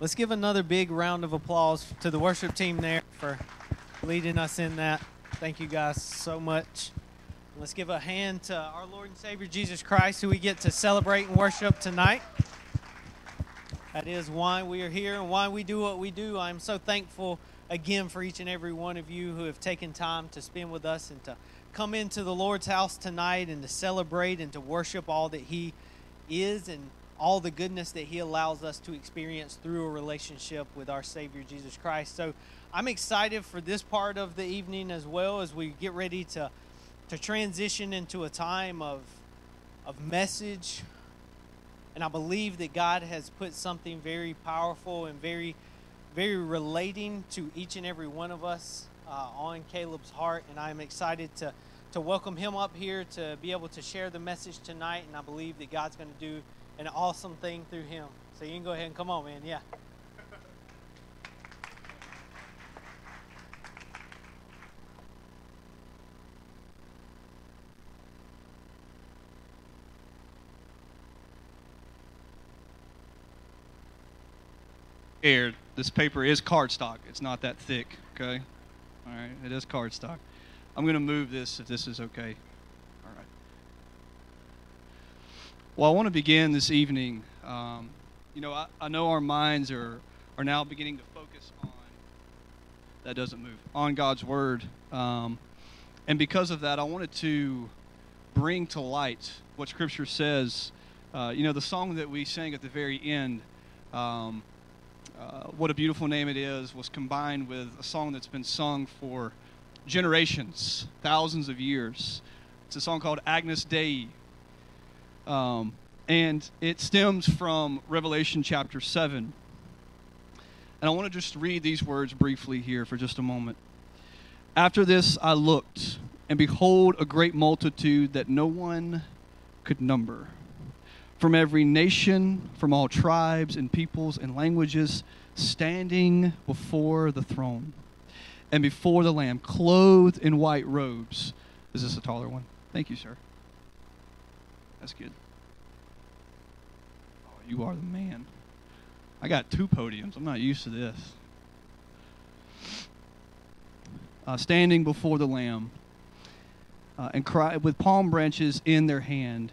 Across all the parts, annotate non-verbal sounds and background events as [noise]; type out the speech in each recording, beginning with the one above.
Let's give another big round of applause to the worship team there for leading us in that. Thank you guys so much. Let's give a hand to our Lord and Savior Jesus Christ, who we get to celebrate and worship tonight. That is why we are here and why we do what we do. I'm so thankful again for each and every one of you who have taken time to spend with us and to come into the Lord's house tonight and to celebrate and to worship all that He is and all the goodness that He allows us to experience through a relationship with our Savior Jesus Christ. So I'm excited for this part of the evening as well as we get ready to, to transition into a time of, of message. And I believe that God has put something very powerful and very, very relating to each and every one of us uh, on Caleb's heart. And I'm excited to, to welcome him up here to be able to share the message tonight. And I believe that God's going to do an awesome thing through him. So you can go ahead and come on, man. Yeah. Air. This paper is cardstock. It's not that thick, okay? All right, it is cardstock. I'm going to move this if this is okay. Well, I want to begin this evening. Um, you know, I, I know our minds are, are now beginning to focus on, that doesn't move, on God's Word. Um, and because of that, I wanted to bring to light what Scripture says. Uh, you know, the song that we sang at the very end, um, uh, What a Beautiful Name It Is, was combined with a song that's been sung for generations, thousands of years. It's a song called Agnus Dei, um, and it stems from Revelation chapter 7. And I want to just read these words briefly here for just a moment. After this, I looked, and behold, a great multitude that no one could number. From every nation, from all tribes and peoples and languages, standing before the throne and before the Lamb, clothed in white robes. Is this a taller one? Thank you, sir. That's good. You are the man. I got two podiums. I'm not used to this. Uh, standing before the Lamb uh, and cry with palm branches in their hand,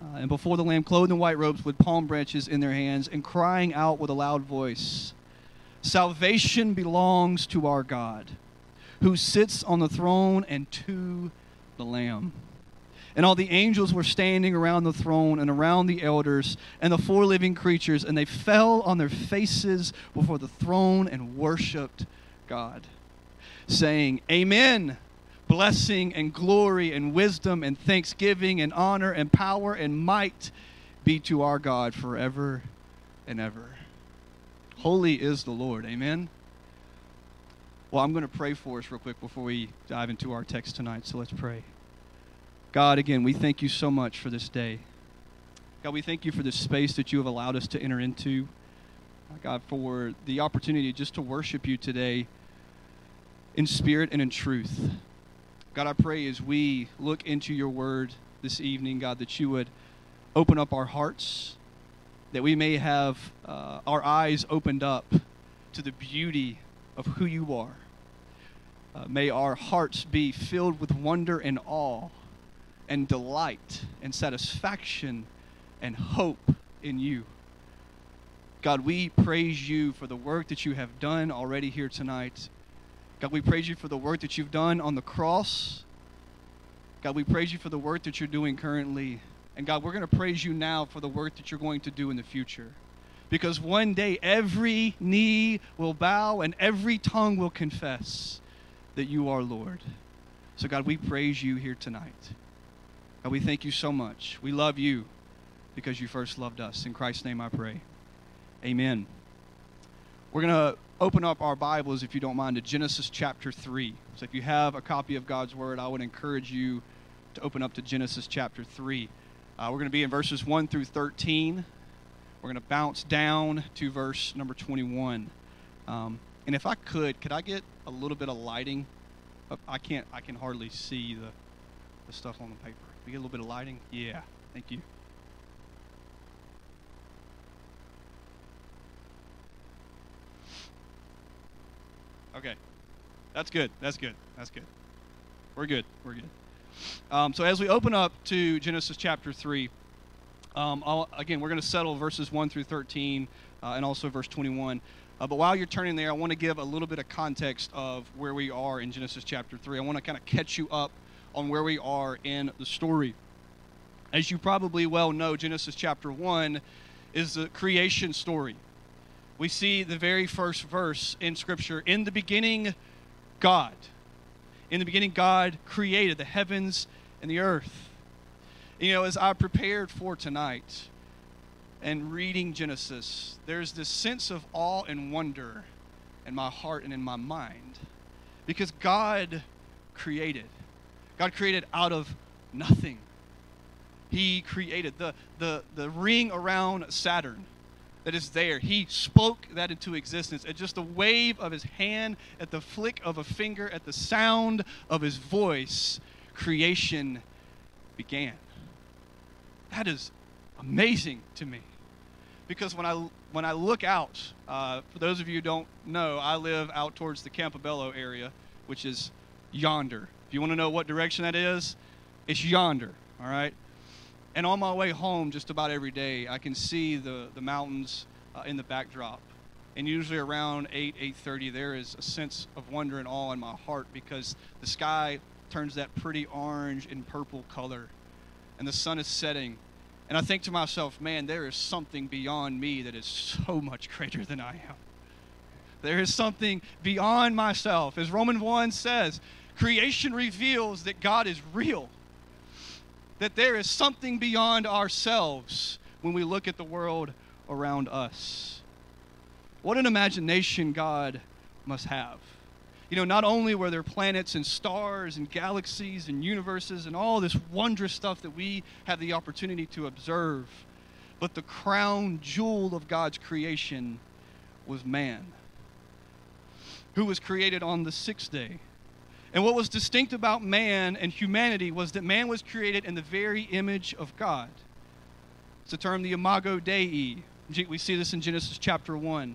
uh, and before the Lamb, clothed in white robes with palm branches in their hands, and crying out with a loud voice, "Salvation belongs to our God, who sits on the throne, and to the Lamb." And all the angels were standing around the throne and around the elders and the four living creatures, and they fell on their faces before the throne and worshiped God, saying, Amen. Blessing and glory and wisdom and thanksgiving and honor and power and might be to our God forever and ever. Holy is the Lord. Amen. Well, I'm going to pray for us real quick before we dive into our text tonight. So let's pray. God, again, we thank you so much for this day. God, we thank you for this space that you have allowed us to enter into. God, for the opportunity just to worship you today in spirit and in truth. God, I pray as we look into your word this evening, God, that you would open up our hearts, that we may have uh, our eyes opened up to the beauty of who you are. Uh, may our hearts be filled with wonder and awe and delight and satisfaction and hope in you. God, we praise you for the work that you have done already here tonight. God, we praise you for the work that you've done on the cross. God, we praise you for the work that you're doing currently. And God, we're going to praise you now for the work that you're going to do in the future. Because one day every knee will bow and every tongue will confess that you are Lord. So, God, we praise you here tonight. God, we thank you so much. We love you because you first loved us. In Christ's name I pray. Amen. We're going to open up our Bibles, if you don't mind, to Genesis chapter 3. So if you have a copy of God's Word, I would encourage you to open up to Genesis chapter 3. Uh, we're going to be in verses 1 through 13. We're going to bounce down to verse number 21. Um, and if I could, could I get a little bit of lighting? I can't, I can hardly see the, the stuff on the paper. We get a little bit of lighting? Yeah. Thank you. Okay. That's good. That's good. That's good. We're good. We're good. Um, so as we open up to Genesis chapter 3, um, again, we're going to settle verses 1 through 13 uh, and also verse 21. Uh, but while you're turning there, I want to give a little bit of context of where we are in Genesis chapter 3. I want to kind of catch you up on where we are in the story. As you probably well know, Genesis chapter 1 is the creation story. We see the very first verse in Scripture In the beginning, God. In the beginning, God created the heavens and the earth. You know, as I prepared for tonight and reading Genesis, there's this sense of awe and wonder in my heart and in my mind because God created. God created out of nothing. He created the, the, the ring around Saturn that is there. He spoke that into existence. At just a wave of his hand, at the flick of a finger, at the sound of his voice, creation began. That is amazing to me. Because when I, when I look out, uh, for those of you who don't know, I live out towards the Campobello area, which is yonder. If you want to know what direction that is, it's yonder, all right? And on my way home, just about every day, I can see the, the mountains uh, in the backdrop. And usually around 8, 8.30, there is a sense of wonder and awe in my heart because the sky turns that pretty orange and purple color. And the sun is setting. And I think to myself, man, there is something beyond me that is so [laughs] much greater than I am. There is something beyond myself. As Roman 1 says, creation reveals that God is real that there is something beyond ourselves when we look at the world around us. What an imagination God must have. You know, not only were there planets and stars and galaxies and universes and all this wondrous stuff that we have the opportunity to observe, but the crown jewel of God's creation was man, who was created on the sixth day and what was distinct about man and humanity was that man was created in the very image of God. It's a term, the imago Dei. We see this in Genesis chapter 1,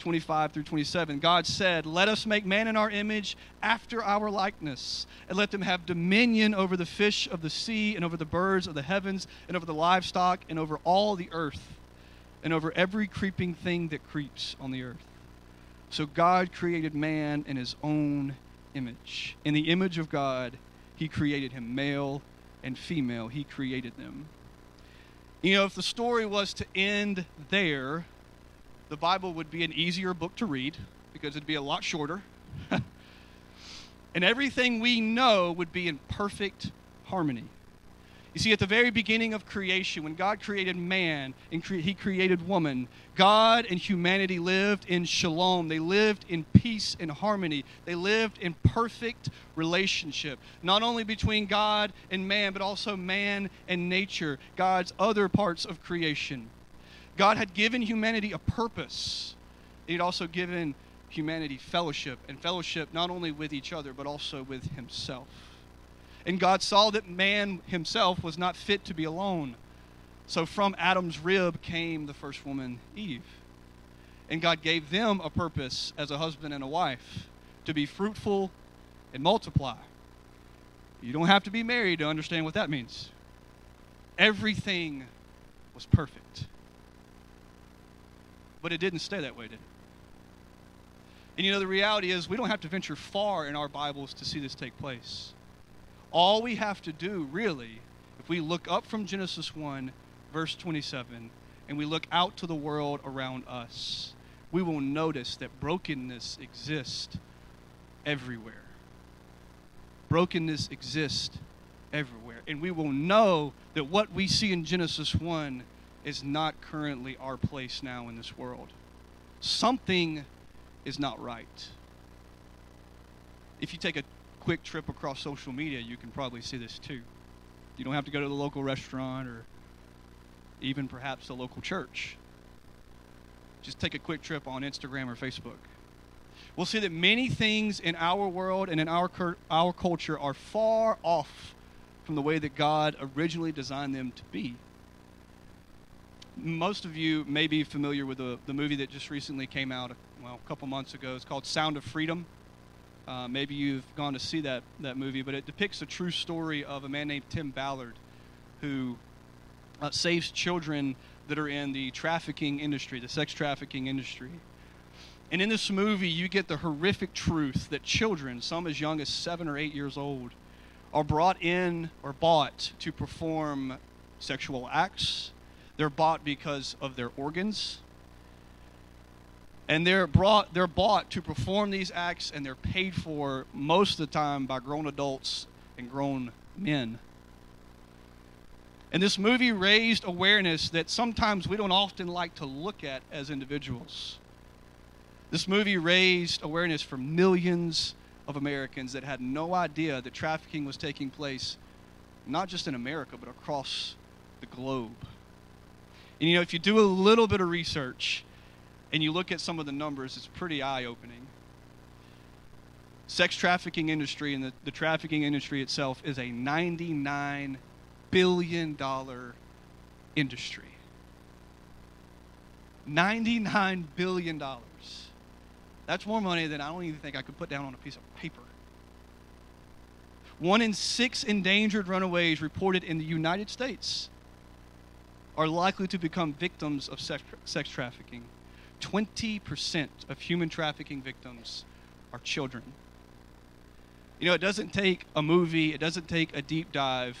25 through 27. God said, Let us make man in our image after our likeness, and let them have dominion over the fish of the sea, and over the birds of the heavens, and over the livestock, and over all the earth, and over every creeping thing that creeps on the earth. So God created man in his own image. In the image of God, He created him, male and female. He created them. You know, if the story was to end there, the Bible would be an easier book to read because it'd be a lot shorter. [laughs] and everything we know would be in perfect harmony. You see, at the very beginning of creation, when God created man and cre- he created woman, God and humanity lived in shalom. They lived in peace and harmony. They lived in perfect relationship, not only between God and man, but also man and nature, God's other parts of creation. God had given humanity a purpose, He'd also given humanity fellowship, and fellowship not only with each other, but also with Himself. And God saw that man himself was not fit to be alone. So from Adam's rib came the first woman, Eve. And God gave them a purpose as a husband and a wife to be fruitful and multiply. You don't have to be married to understand what that means. Everything was perfect. But it didn't stay that way, did it? And you know, the reality is, we don't have to venture far in our Bibles to see this take place. All we have to do, really, if we look up from Genesis 1, verse 27, and we look out to the world around us, we will notice that brokenness exists everywhere. Brokenness exists everywhere. And we will know that what we see in Genesis 1 is not currently our place now in this world. Something is not right. If you take a quick trip across social media, you can probably see this too. You don't have to go to the local restaurant or even perhaps the local church. Just take a quick trip on Instagram or Facebook. We'll see that many things in our world and in our, our culture are far off from the way that God originally designed them to be. most of you may be familiar with the, the movie that just recently came out, well, a couple months ago. It's called Sound of Freedom. Uh, maybe you've gone to see that, that movie, but it depicts a true story of a man named Tim Ballard who uh, saves children that are in the trafficking industry, the sex trafficking industry. And in this movie, you get the horrific truth that children, some as young as seven or eight years old, are brought in or bought to perform sexual acts. They're bought because of their organs. And they're brought they're bought to perform these acts and they're paid for most of the time by grown adults and grown men. And this movie raised awareness that sometimes we don't often like to look at as individuals. This movie raised awareness for millions of Americans that had no idea that trafficking was taking place not just in America, but across the globe. And you know, if you do a little bit of research and you look at some of the numbers, it's pretty eye opening. Sex trafficking industry and the, the trafficking industry itself is a $99 billion industry. $99 billion. That's more money than I don't even think I could put down on a piece of paper. One in six endangered runaways reported in the United States are likely to become victims of sex, sex trafficking. 20% of human trafficking victims are children. You know, it doesn't take a movie, it doesn't take a deep dive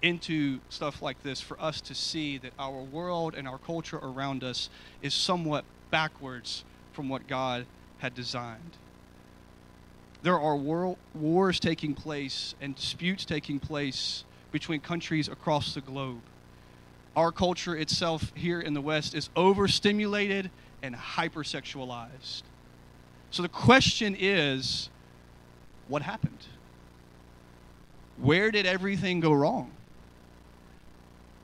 into stuff like this for us to see that our world and our culture around us is somewhat backwards from what God had designed. There are wars taking place and disputes taking place between countries across the globe. Our culture itself here in the West is overstimulated and hypersexualized. So the question is what happened? Where did everything go wrong?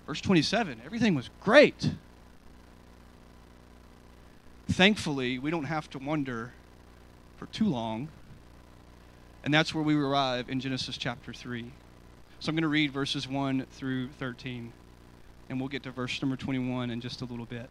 Verse 27 everything was great. Thankfully, we don't have to wonder for too long. And that's where we arrive in Genesis chapter 3. So I'm going to read verses 1 through 13, and we'll get to verse number 21 in just a little bit.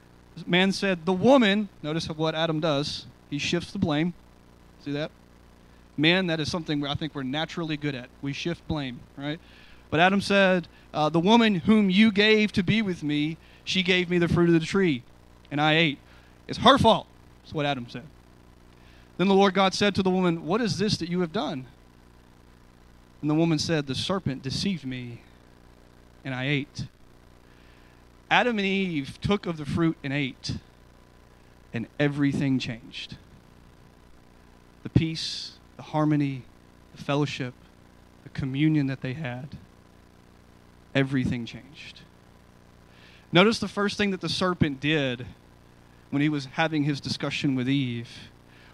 Man said, The woman, notice what Adam does, he shifts the blame. See that? Man, that is something I think we're naturally good at. We shift blame, right? But Adam said, uh, The woman whom you gave to be with me, she gave me the fruit of the tree, and I ate. It's her fault. That's what Adam said. Then the Lord God said to the woman, What is this that you have done? And the woman said, The serpent deceived me, and I ate. Adam and Eve took of the fruit and ate, and everything changed. The peace, the harmony, the fellowship, the communion that they had everything changed. Notice the first thing that the serpent did when he was having his discussion with Eve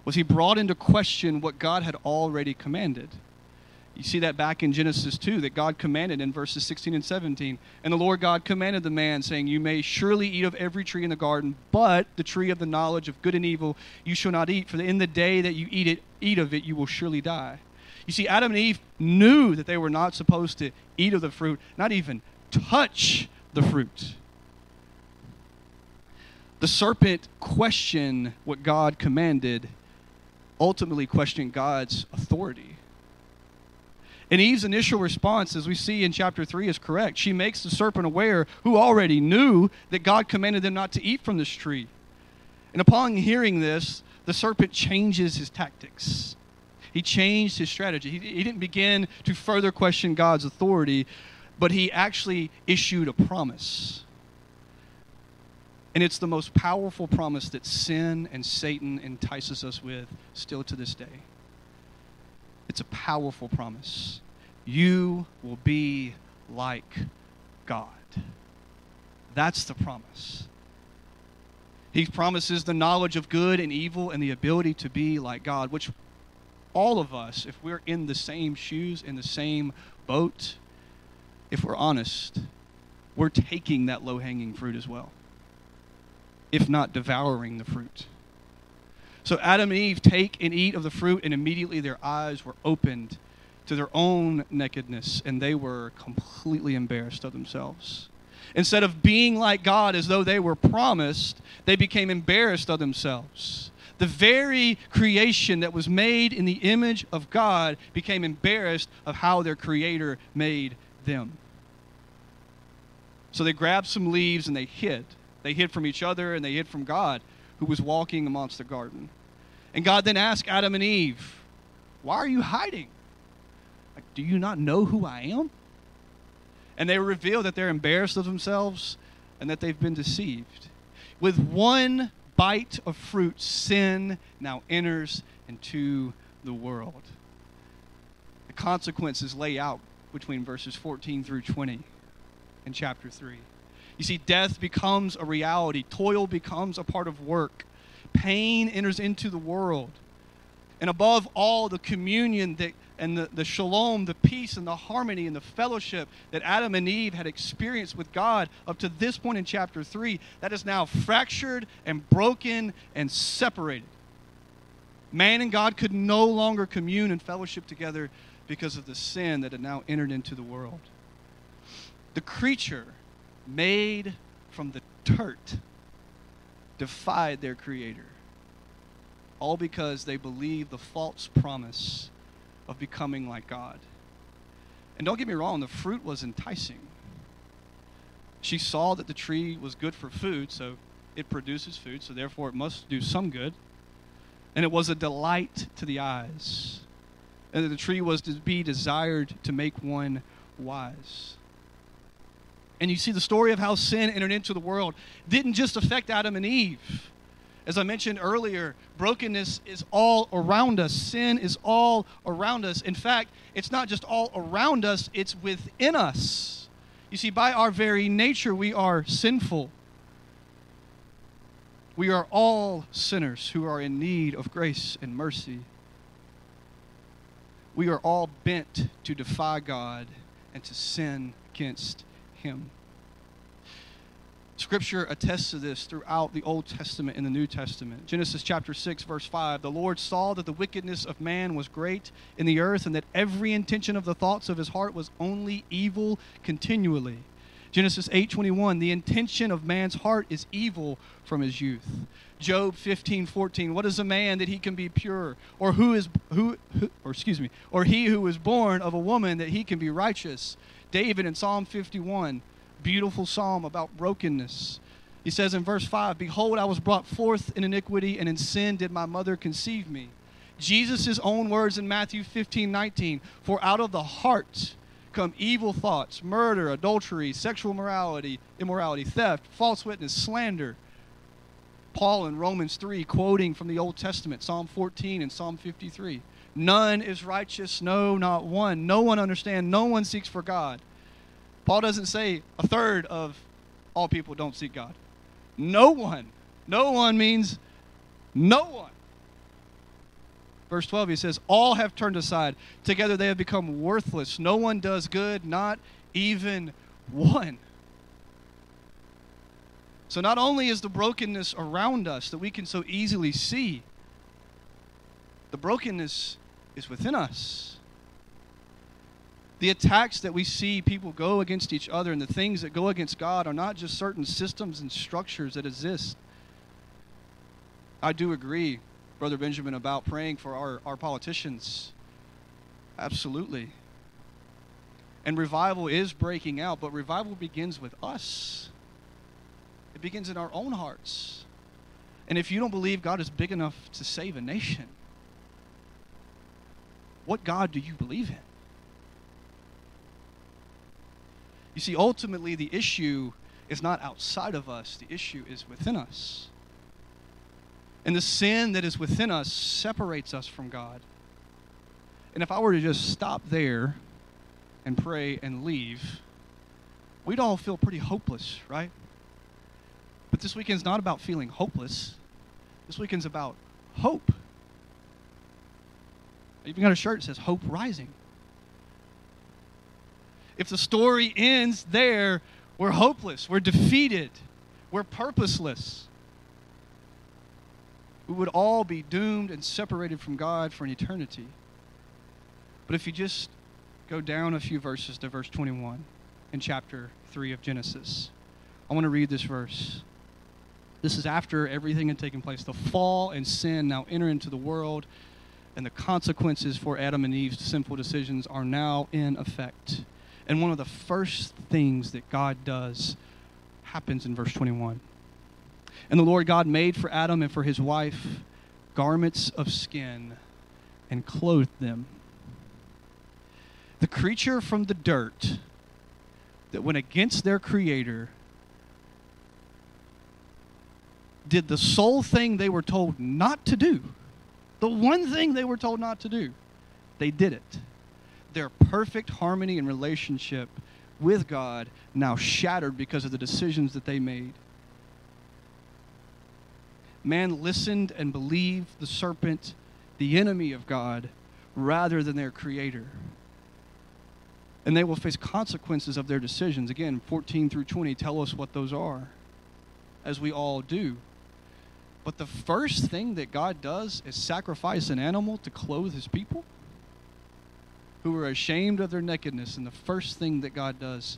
was he brought into question what God had already commanded. You see that back in Genesis 2 that God commanded in verses 16 and 17. And the Lord God commanded the man, saying, You may surely eat of every tree in the garden, but the tree of the knowledge of good and evil you shall not eat, for in the day that you eat it, eat of it, you will surely die. You see, Adam and Eve knew that they were not supposed to eat of the fruit, not even touch the fruit. The serpent questioned what God commanded, ultimately questioning God's authority. And Eve's initial response, as we see in chapter 3, is correct. She makes the serpent aware, who already knew that God commanded them not to eat from this tree. And upon hearing this, the serpent changes his tactics. He changed his strategy. He, he didn't begin to further question God's authority, but he actually issued a promise. And it's the most powerful promise that sin and Satan entices us with still to this day. It's a powerful promise. You will be like God. That's the promise. He promises the knowledge of good and evil and the ability to be like God, which all of us, if we're in the same shoes, in the same boat, if we're honest, we're taking that low hanging fruit as well, if not devouring the fruit. So Adam and Eve take and eat of the fruit, and immediately their eyes were opened to their own nakedness, and they were completely embarrassed of themselves. Instead of being like God as though they were promised, they became embarrassed of themselves. The very creation that was made in the image of God became embarrassed of how their Creator made them. So they grabbed some leaves and they hid. They hid from each other and they hid from God who was walking amongst the garden. And God then asked Adam and Eve, Why are you hiding? Like, do you not know who I am? And they reveal that they're embarrassed of themselves and that they've been deceived. With one bite of fruit, sin now enters into the world. The consequences lay out between verses 14 through 20 in chapter 3. You see, death becomes a reality, toil becomes a part of work pain enters into the world. And above all, the communion that, and the, the shalom, the peace and the harmony and the fellowship that Adam and Eve had experienced with God up to this point in chapter 3, that is now fractured and broken and separated. Man and God could no longer commune and fellowship together because of the sin that had now entered into the world. The creature made from the dirt defied their Creator. All because they believed the false promise of becoming like God. And don't get me wrong, the fruit was enticing. She saw that the tree was good for food, so it produces food, so therefore it must do some good. And it was a delight to the eyes. And that the tree was to be desired to make one wise. And you see the story of how sin entered into the world didn't just affect Adam and Eve. As I mentioned earlier, brokenness is all around us. Sin is all around us. In fact, it's not just all around us, it's within us. You see, by our very nature, we are sinful. We are all sinners who are in need of grace and mercy. We are all bent to defy God and to sin against him. Scripture attests to this throughout the Old Testament and the New Testament. Genesis chapter 6, verse 5 The Lord saw that the wickedness of man was great in the earth, and that every intention of the thoughts of his heart was only evil continually. Genesis 8:21 The intention of man's heart is evil from his youth. Job 15:14 What is a man that he can be pure or who is who, who or excuse me or he who was born of a woman that he can be righteous. David in Psalm 51, beautiful psalm about brokenness. He says in verse 5 Behold, I was brought forth in iniquity, and in sin did my mother conceive me. Jesus' own words in Matthew 15 19 For out of the heart come evil thoughts, murder, adultery, sexual morality, immorality, theft, false witness, slander. Paul in Romans 3, quoting from the Old Testament, Psalm 14 and Psalm 53. None is righteous, no, not one. No one understands, no one seeks for God. Paul doesn't say a third of all people don't seek God. No one. No one means no one. Verse 12, he says, All have turned aside. Together they have become worthless. No one does good, not even one. So, not only is the brokenness around us that we can so easily see, the brokenness is within us. The attacks that we see people go against each other and the things that go against God are not just certain systems and structures that exist. I do agree, Brother Benjamin, about praying for our, our politicians. Absolutely. And revival is breaking out, but revival begins with us. It begins in our own hearts. And if you don't believe God is big enough to save a nation, what God do you believe in? You see, ultimately, the issue is not outside of us, the issue is within us. And the sin that is within us separates us from God. And if I were to just stop there and pray and leave, we'd all feel pretty hopeless, right? But this weekend's not about feeling hopeless. This weekend's about hope. Even got a shirt that says Hope Rising. If the story ends there, we're hopeless, we're defeated, we're purposeless. We would all be doomed and separated from God for an eternity. But if you just go down a few verses to verse 21 in chapter 3 of Genesis, I want to read this verse. This is after everything had taken place. The fall and sin now enter into the world, and the consequences for Adam and Eve's sinful decisions are now in effect. And one of the first things that God does happens in verse 21. And the Lord God made for Adam and for his wife garments of skin and clothed them. The creature from the dirt that went against their creator did the sole thing they were told not to do. The one thing they were told not to do. They did it. Their perfect harmony and relationship with God now shattered because of the decisions that they made. Man listened and believed the serpent, the enemy of God, rather than their creator. And they will face consequences of their decisions. Again, 14 through 20 tell us what those are, as we all do. But the first thing that God does is sacrifice an animal to clothe his people who are ashamed of their nakedness. And the first thing that God does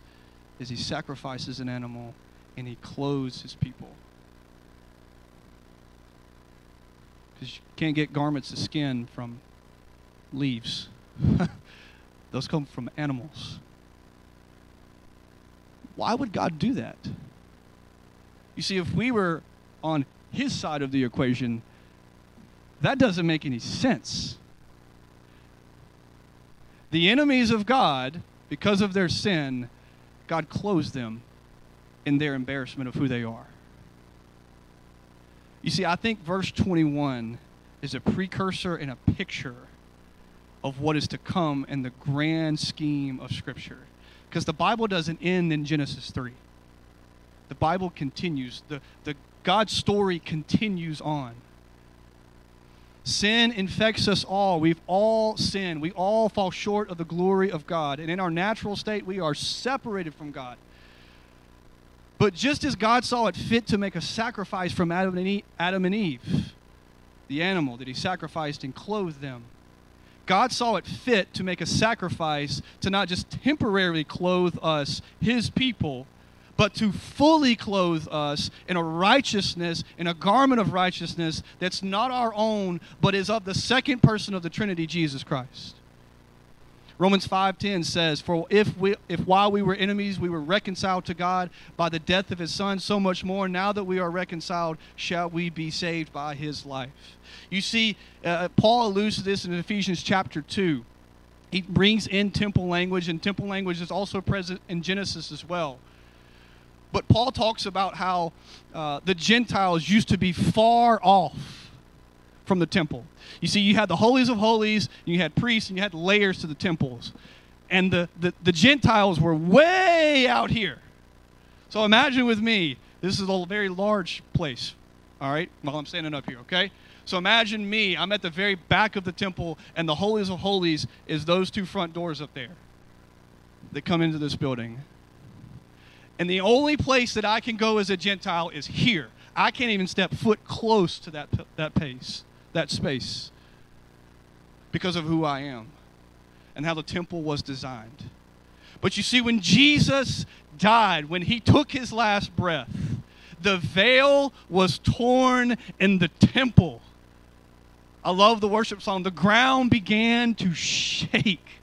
is he sacrifices an animal and he clothes his people. Because you can't get garments of skin from leaves, [laughs] those come from animals. Why would God do that? You see, if we were on his side of the equation, that doesn't make any sense. The enemies of God, because of their sin, God clothes them in their embarrassment of who they are. You see, I think verse 21 is a precursor and a picture of what is to come in the grand scheme of Scripture. Because the Bible doesn't end in Genesis 3. The Bible continues. The, the God's story continues on. Sin infects us all. We've all sinned. We all fall short of the glory of God. And in our natural state, we are separated from God. But just as God saw it fit to make a sacrifice from Adam and Eve, the animal that he sacrificed and clothed them, God saw it fit to make a sacrifice to not just temporarily clothe us, his people, but to fully clothe us in a righteousness, in a garment of righteousness that's not our own, but is of the second person of the Trinity, Jesus Christ. Romans 5:10 says, "For if we if while we were enemies we were reconciled to God by the death of his son, so much more now that we are reconciled shall we be saved by his life." You see, uh, Paul alludes to this in Ephesians chapter 2. He brings in temple language and temple language is also present in Genesis as well. But Paul talks about how uh, the Gentiles used to be far off from the temple. You see, you had the holies of holies, you had priests, and you had layers to the temples. And the, the, the Gentiles were way out here. So imagine with me, this is a very large place, all right, while I'm standing up here, okay? So imagine me, I'm at the very back of the temple, and the holies of holies is those two front doors up there that come into this building. And the only place that I can go as a Gentile is here. I can't even step foot close to that, that pace, that space, because of who I am and how the temple was designed. But you see, when Jesus died, when he took his last breath, the veil was torn in the temple. I love the worship song. The ground began to shake.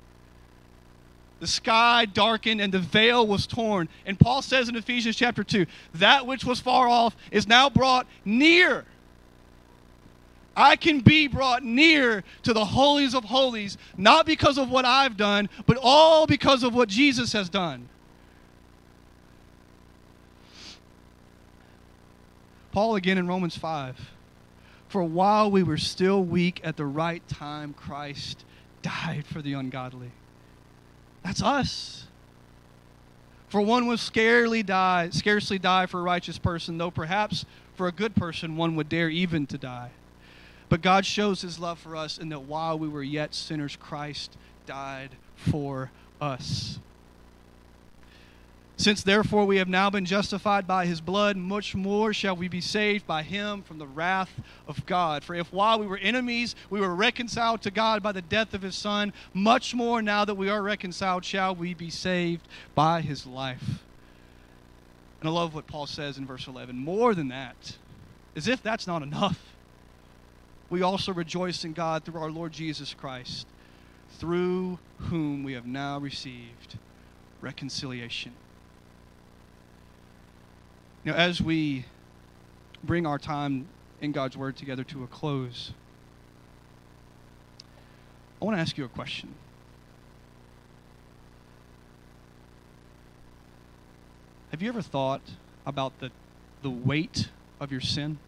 The sky darkened and the veil was torn. And Paul says in Ephesians chapter 2 that which was far off is now brought near. I can be brought near to the holies of holies, not because of what I've done, but all because of what Jesus has done. Paul again in Romans 5 for while we were still weak, at the right time, Christ died for the ungodly. That's us. For one would scarcely die, scarcely die for a righteous person, though perhaps for a good person one would dare even to die. But God shows his love for us in that while we were yet sinners, Christ died for us. Since therefore we have now been justified by his blood, much more shall we be saved by him from the wrath of God. For if while we were enemies, we were reconciled to God by the death of his Son, much more now that we are reconciled shall we be saved by his life. And I love what Paul says in verse 11. More than that, as if that's not enough, we also rejoice in God through our Lord Jesus Christ, through whom we have now received reconciliation. Know, as we bring our time in God's Word together to a close, I want to ask you a question. Have you ever thought about the, the weight of your sin?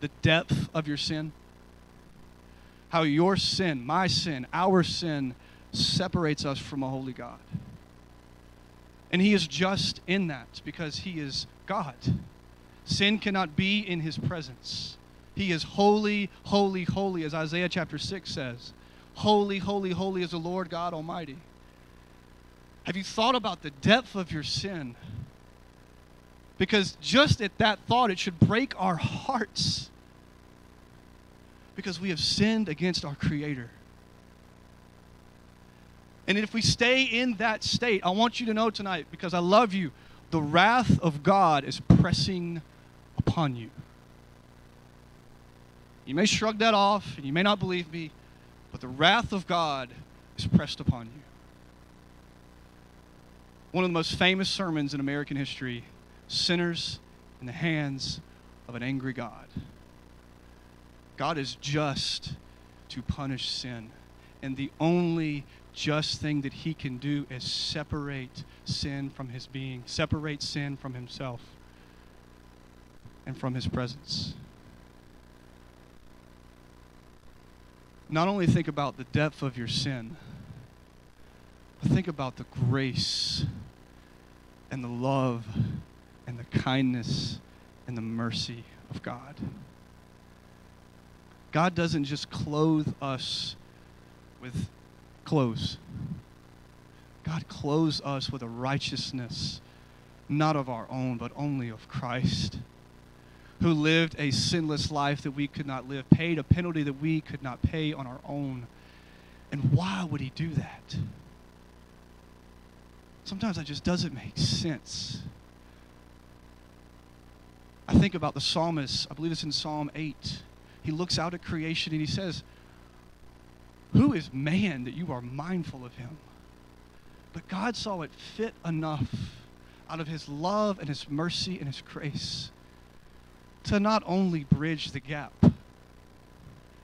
The depth of your sin? How your sin, my sin, our sin separates us from a holy God. And he is just in that because he is God. Sin cannot be in his presence. He is holy, holy, holy, as Isaiah chapter 6 says. Holy, holy, holy is the Lord God Almighty. Have you thought about the depth of your sin? Because just at that thought, it should break our hearts. Because we have sinned against our Creator. And if we stay in that state, I want you to know tonight, because I love you, the wrath of God is pressing upon you. You may shrug that off, and you may not believe me, but the wrath of God is pressed upon you. One of the most famous sermons in American history sinners in the hands of an angry God. God is just to punish sin. And the only just thing that he can do is separate sin from his being, separate sin from himself and from his presence. Not only think about the depth of your sin, but think about the grace and the love and the kindness and the mercy of God. God doesn't just clothe us with clothes. God clothes us with a righteousness not of our own, but only of Christ, who lived a sinless life that we could not live, paid a penalty that we could not pay on our own. And why would he do that? Sometimes that just doesn't make sense. I think about the psalmist, I believe it's in Psalm 8. He looks out at creation and he says, who is man that you are mindful of him? But God saw it fit enough out of his love and his mercy and his grace to not only bridge the gap,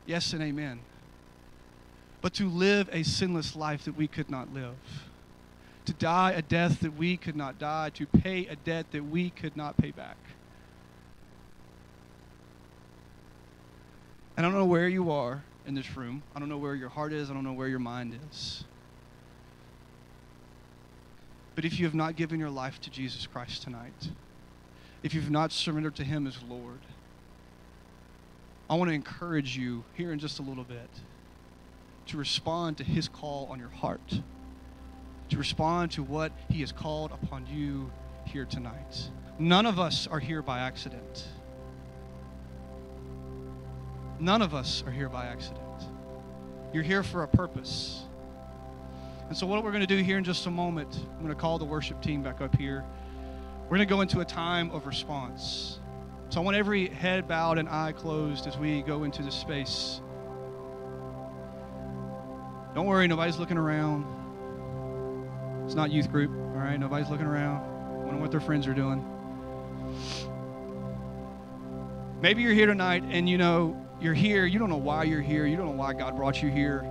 yes and amen, but to live a sinless life that we could not live, to die a death that we could not die, to pay a debt that we could not pay back. And I don't know where you are in this room. I don't know where your heart is. I don't know where your mind is. But if you have not given your life to Jesus Christ tonight, if you've not surrendered to Him as Lord, I want to encourage you here in just a little bit to respond to His call on your heart, to respond to what He has called upon you here tonight. None of us are here by accident. None of us are here by accident. You're here for a purpose. And so, what we're going to do here in just a moment, I'm going to call the worship team back up here. We're going to go into a time of response. So, I want every head bowed and eye closed as we go into this space. Don't worry, nobody's looking around. It's not youth group, all right? Nobody's looking around, wondering what their friends are doing. Maybe you're here tonight and you know you're here, you don't know why you're here, you don't know why God brought you here.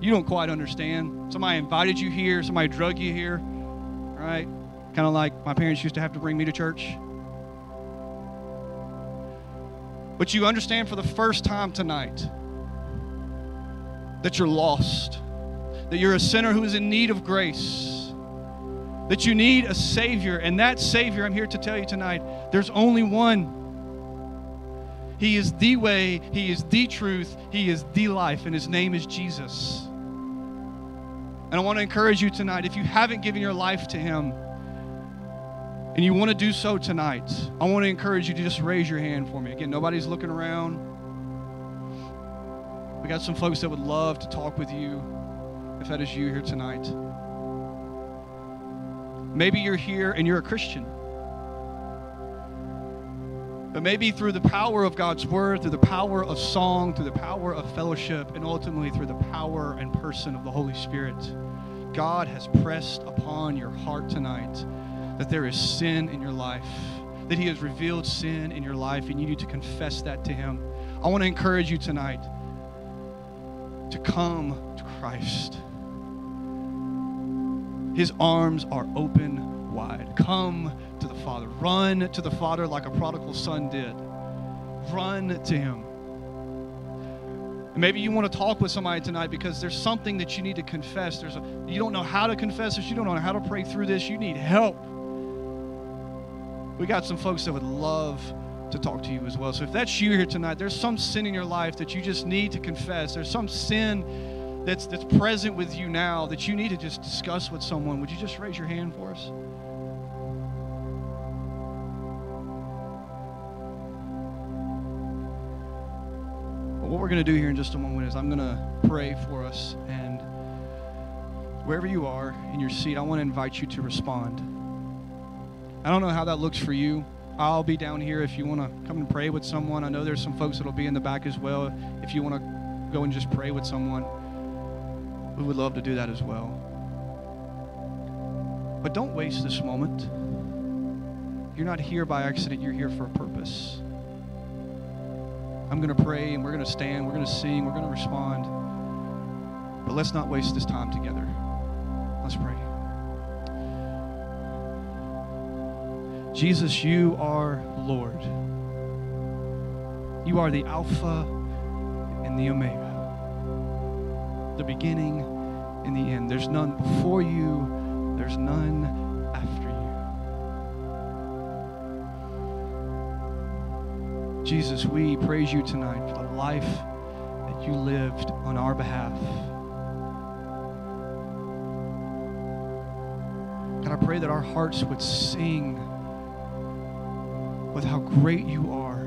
You don't quite understand. Somebody invited you here, somebody drug you here, right? Kind of like my parents used to have to bring me to church. But you understand for the first time tonight that you're lost, that you're a sinner who is in need of grace, that you need a Savior. And that Savior, I'm here to tell you tonight, there's only one. He is the way, He is the truth, He is the life, and His name is Jesus. And I want to encourage you tonight if you haven't given your life to Him and you want to do so tonight, I want to encourage you to just raise your hand for me. Again, nobody's looking around. We got some folks that would love to talk with you if that is you here tonight. Maybe you're here and you're a Christian. But maybe through the power of God's word, through the power of song, through the power of fellowship, and ultimately through the power and person of the Holy Spirit, God has pressed upon your heart tonight that there is sin in your life, that He has revealed sin in your life, and you need to confess that to Him. I want to encourage you tonight to come to Christ. His arms are open wide. Come Father. Run to the Father like a prodigal son did. Run to Him. And maybe you want to talk with somebody tonight because there's something that you need to confess. There's a, you don't know how to confess this. You don't know how to pray through this. You need help. We got some folks that would love to talk to you as well. So if that's you here tonight, there's some sin in your life that you just need to confess. There's some sin that's that's present with you now that you need to just discuss with someone. Would you just raise your hand for us? Going to do here in just a moment is I'm going to pray for us. And wherever you are in your seat, I want to invite you to respond. I don't know how that looks for you. I'll be down here if you want to come and pray with someone. I know there's some folks that'll be in the back as well. If you want to go and just pray with someone, we would love to do that as well. But don't waste this moment. You're not here by accident, you're here for a purpose. I'm going to pray and we're going to stand, we're going to sing, we're going to respond. But let's not waste this time together. Let's pray. Jesus, you are Lord. You are the Alpha and the Omega, the beginning and the end. There's none before you, there's none after Jesus, we praise you tonight for the life that you lived on our behalf. God, I pray that our hearts would sing with how great you are,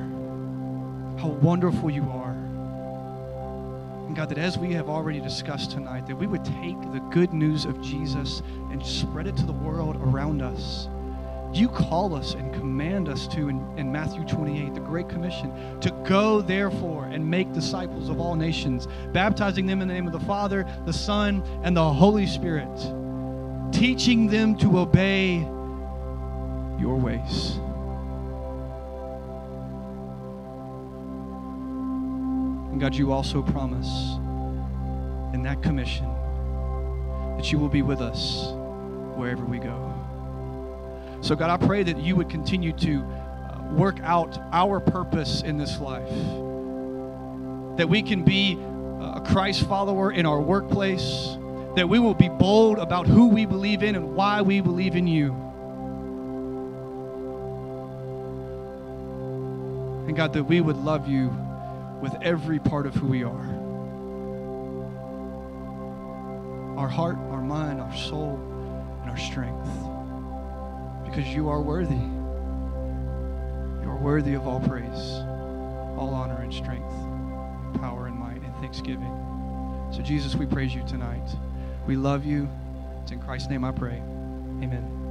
how wonderful you are. And God, that as we have already discussed tonight, that we would take the good news of Jesus and spread it to the world around us. You call us and command us to in, in, Matthew 28, the Great Commission, to go therefore and make disciples of all nations, baptizing them in the name of the Father, the Son, and the Holy Spirit, teaching them to obey your ways. And God, you also promise in that commission that you will be with us wherever we go. So, God, I pray that you would continue to uh, work out our purpose in this life. That we can be a Christ follower in our workplace. That we will be bold about who we believe in and why we believe in you. And God, that we would love you with every part of who we are our heart, our mind, our soul, and our strength. Because you are worthy. You are worthy of all praise, all honor and strength, power and might, and thanksgiving. So, Jesus, we praise you tonight. We love you. It's in Christ's name I pray. Amen.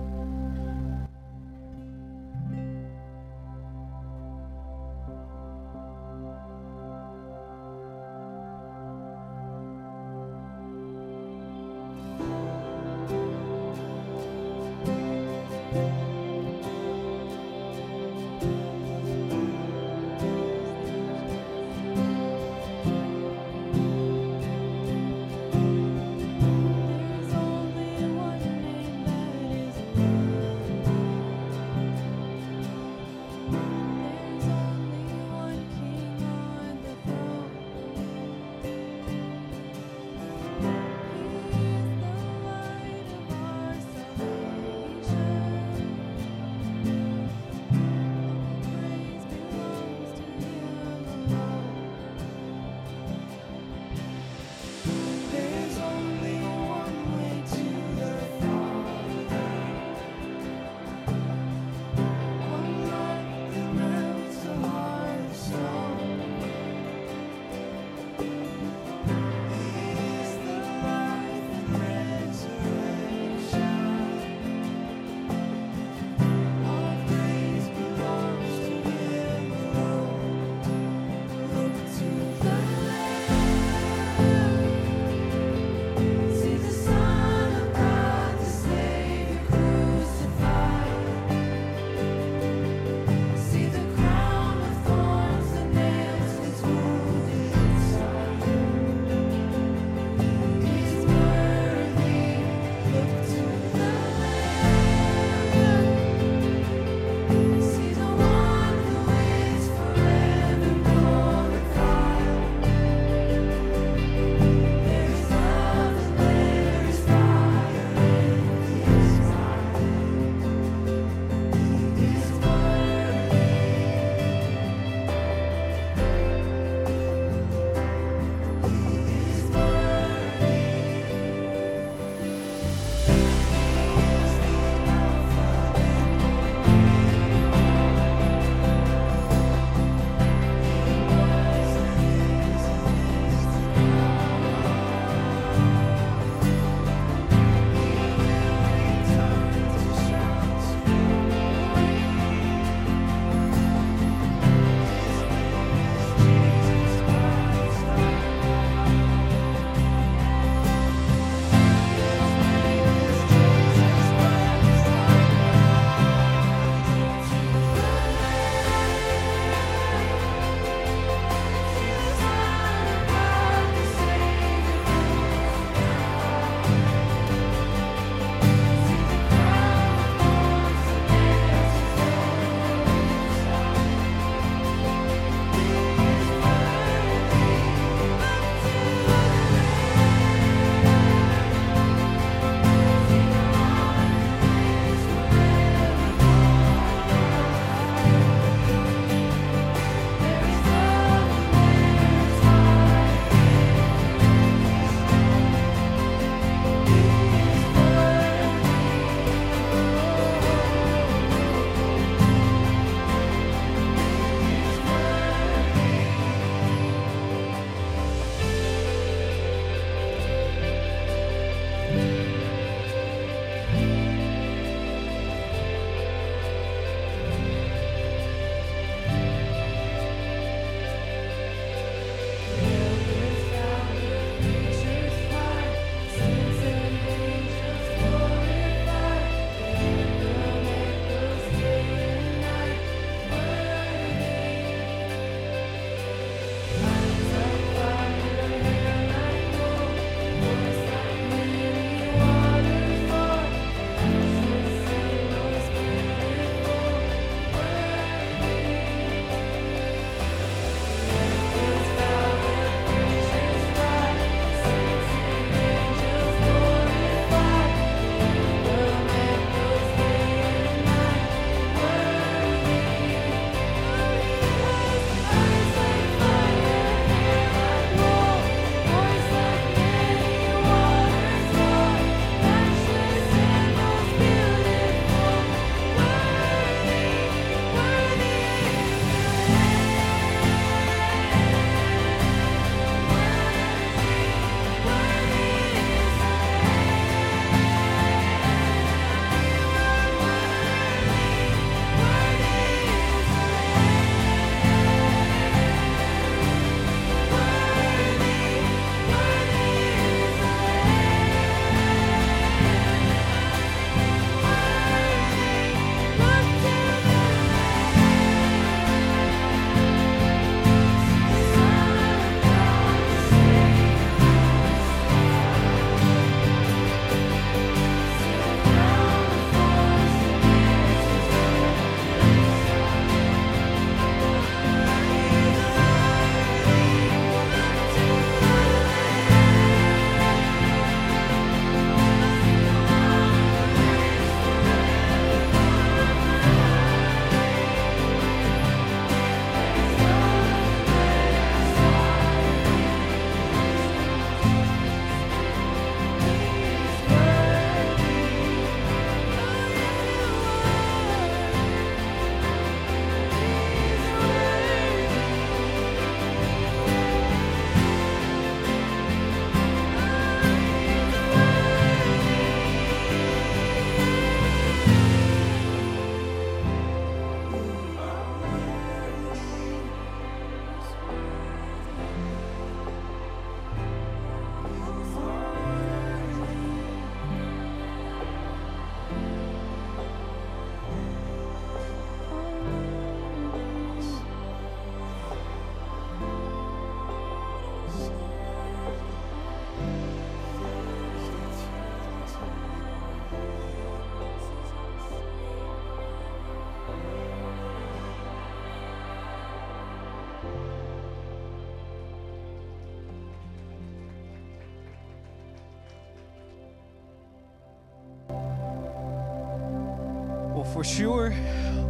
For sure,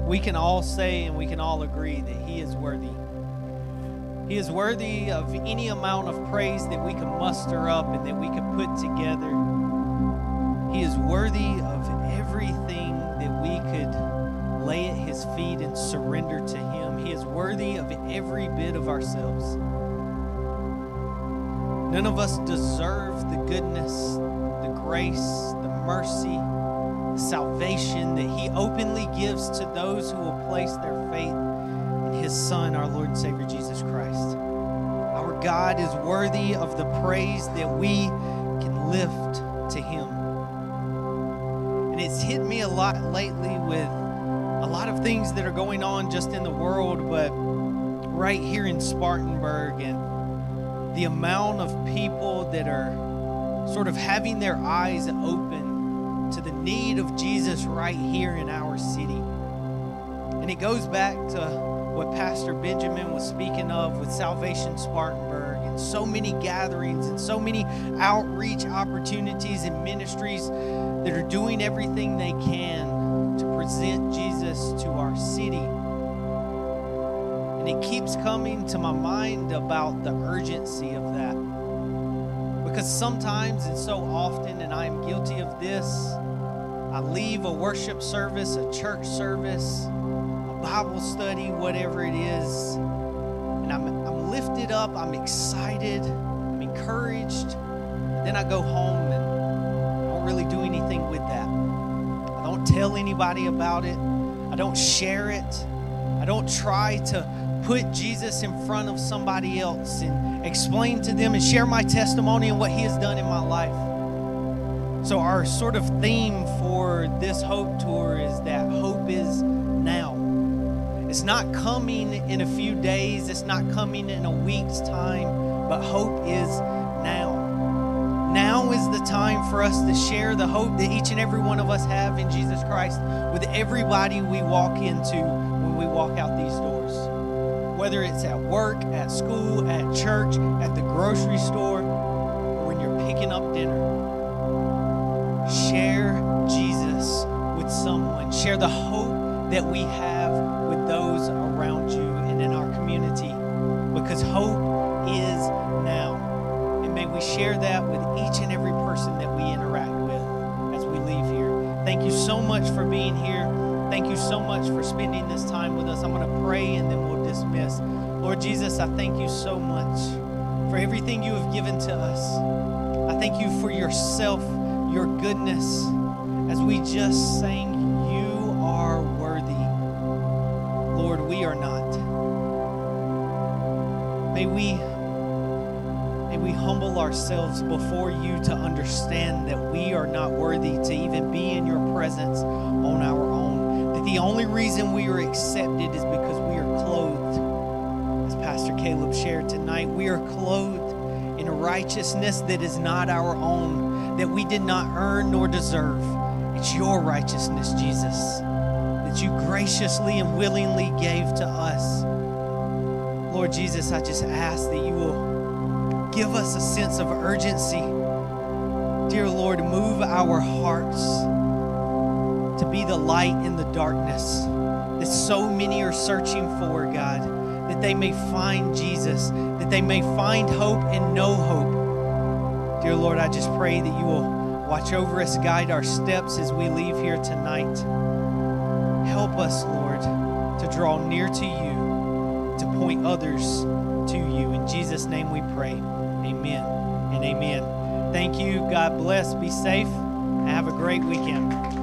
we can all say and we can all agree that He is worthy. He is worthy of any amount of praise that we can muster up and that we can put together. He is worthy of everything that we could lay at His feet and surrender to Him. He is worthy of every bit of ourselves. None of us deserve the goodness, the grace, the mercy, salvation that He openly gives to those who will place their faith in His Son, our Lord and Savior Jesus Christ. Our God is worthy of the praise that we can lift to Him. And it's hit me a lot lately with a lot of things that are going on just in the world, but right here in Spartanburg and the amount of people that are sort of having their eyes open to the need of Jesus right here in our city. And it goes back to what Pastor Benjamin was speaking of with Salvation Spartanburg and so many gatherings and so many outreach opportunities and ministries that are doing everything they can to present Jesus to our city. And it keeps coming to my mind about the urgency of that. Because sometimes and so often, and I am guilty of this, I leave a worship service, a church service, a Bible study, whatever it is, and I'm, I'm lifted up, I'm excited, I'm encouraged. Then I go home and I don't really do anything with that. I don't tell anybody about it, I don't share it, I don't try to put Jesus in front of somebody else and explain to them and share my testimony and what He has done in my life. So, our sort of theme for this Hope Tour is that hope is now. It's not coming in a few days, it's not coming in a week's time, but hope is now. Now is the time for us to share the hope that each and every one of us have in Jesus Christ with everybody we walk into when we walk out these doors whether it's at work, at school, at church, at the grocery store, or when you're picking up dinner. Share Jesus with someone. Share the hope that we have with those around you and in our community because hope is now. And may we share that with each and every person that we interact with as we leave here. Thank you so much for being here. Thank you so much for spending this time with us. I'm going to pray and then we'll Lord Jesus, I thank you so much for everything you have given to us. I thank you for yourself, your goodness, as we just sang, You are worthy. Lord, we are not. May we may we humble ourselves before you to understand that we are not worthy to even be in your presence on our own. That the only reason we are accepted is because Caleb shared tonight, we are clothed in a righteousness that is not our own, that we did not earn nor deserve. It's your righteousness, Jesus, that you graciously and willingly gave to us. Lord Jesus, I just ask that you will give us a sense of urgency. Dear Lord, move our hearts to be the light in the darkness that so many are searching for, God, they may find Jesus, that they may find hope and know hope. Dear Lord, I just pray that you will watch over us, guide our steps as we leave here tonight. Help us, Lord, to draw near to you to point others to you. In Jesus' name we pray. Amen and amen. Thank you. God bless. Be safe. And have a great weekend.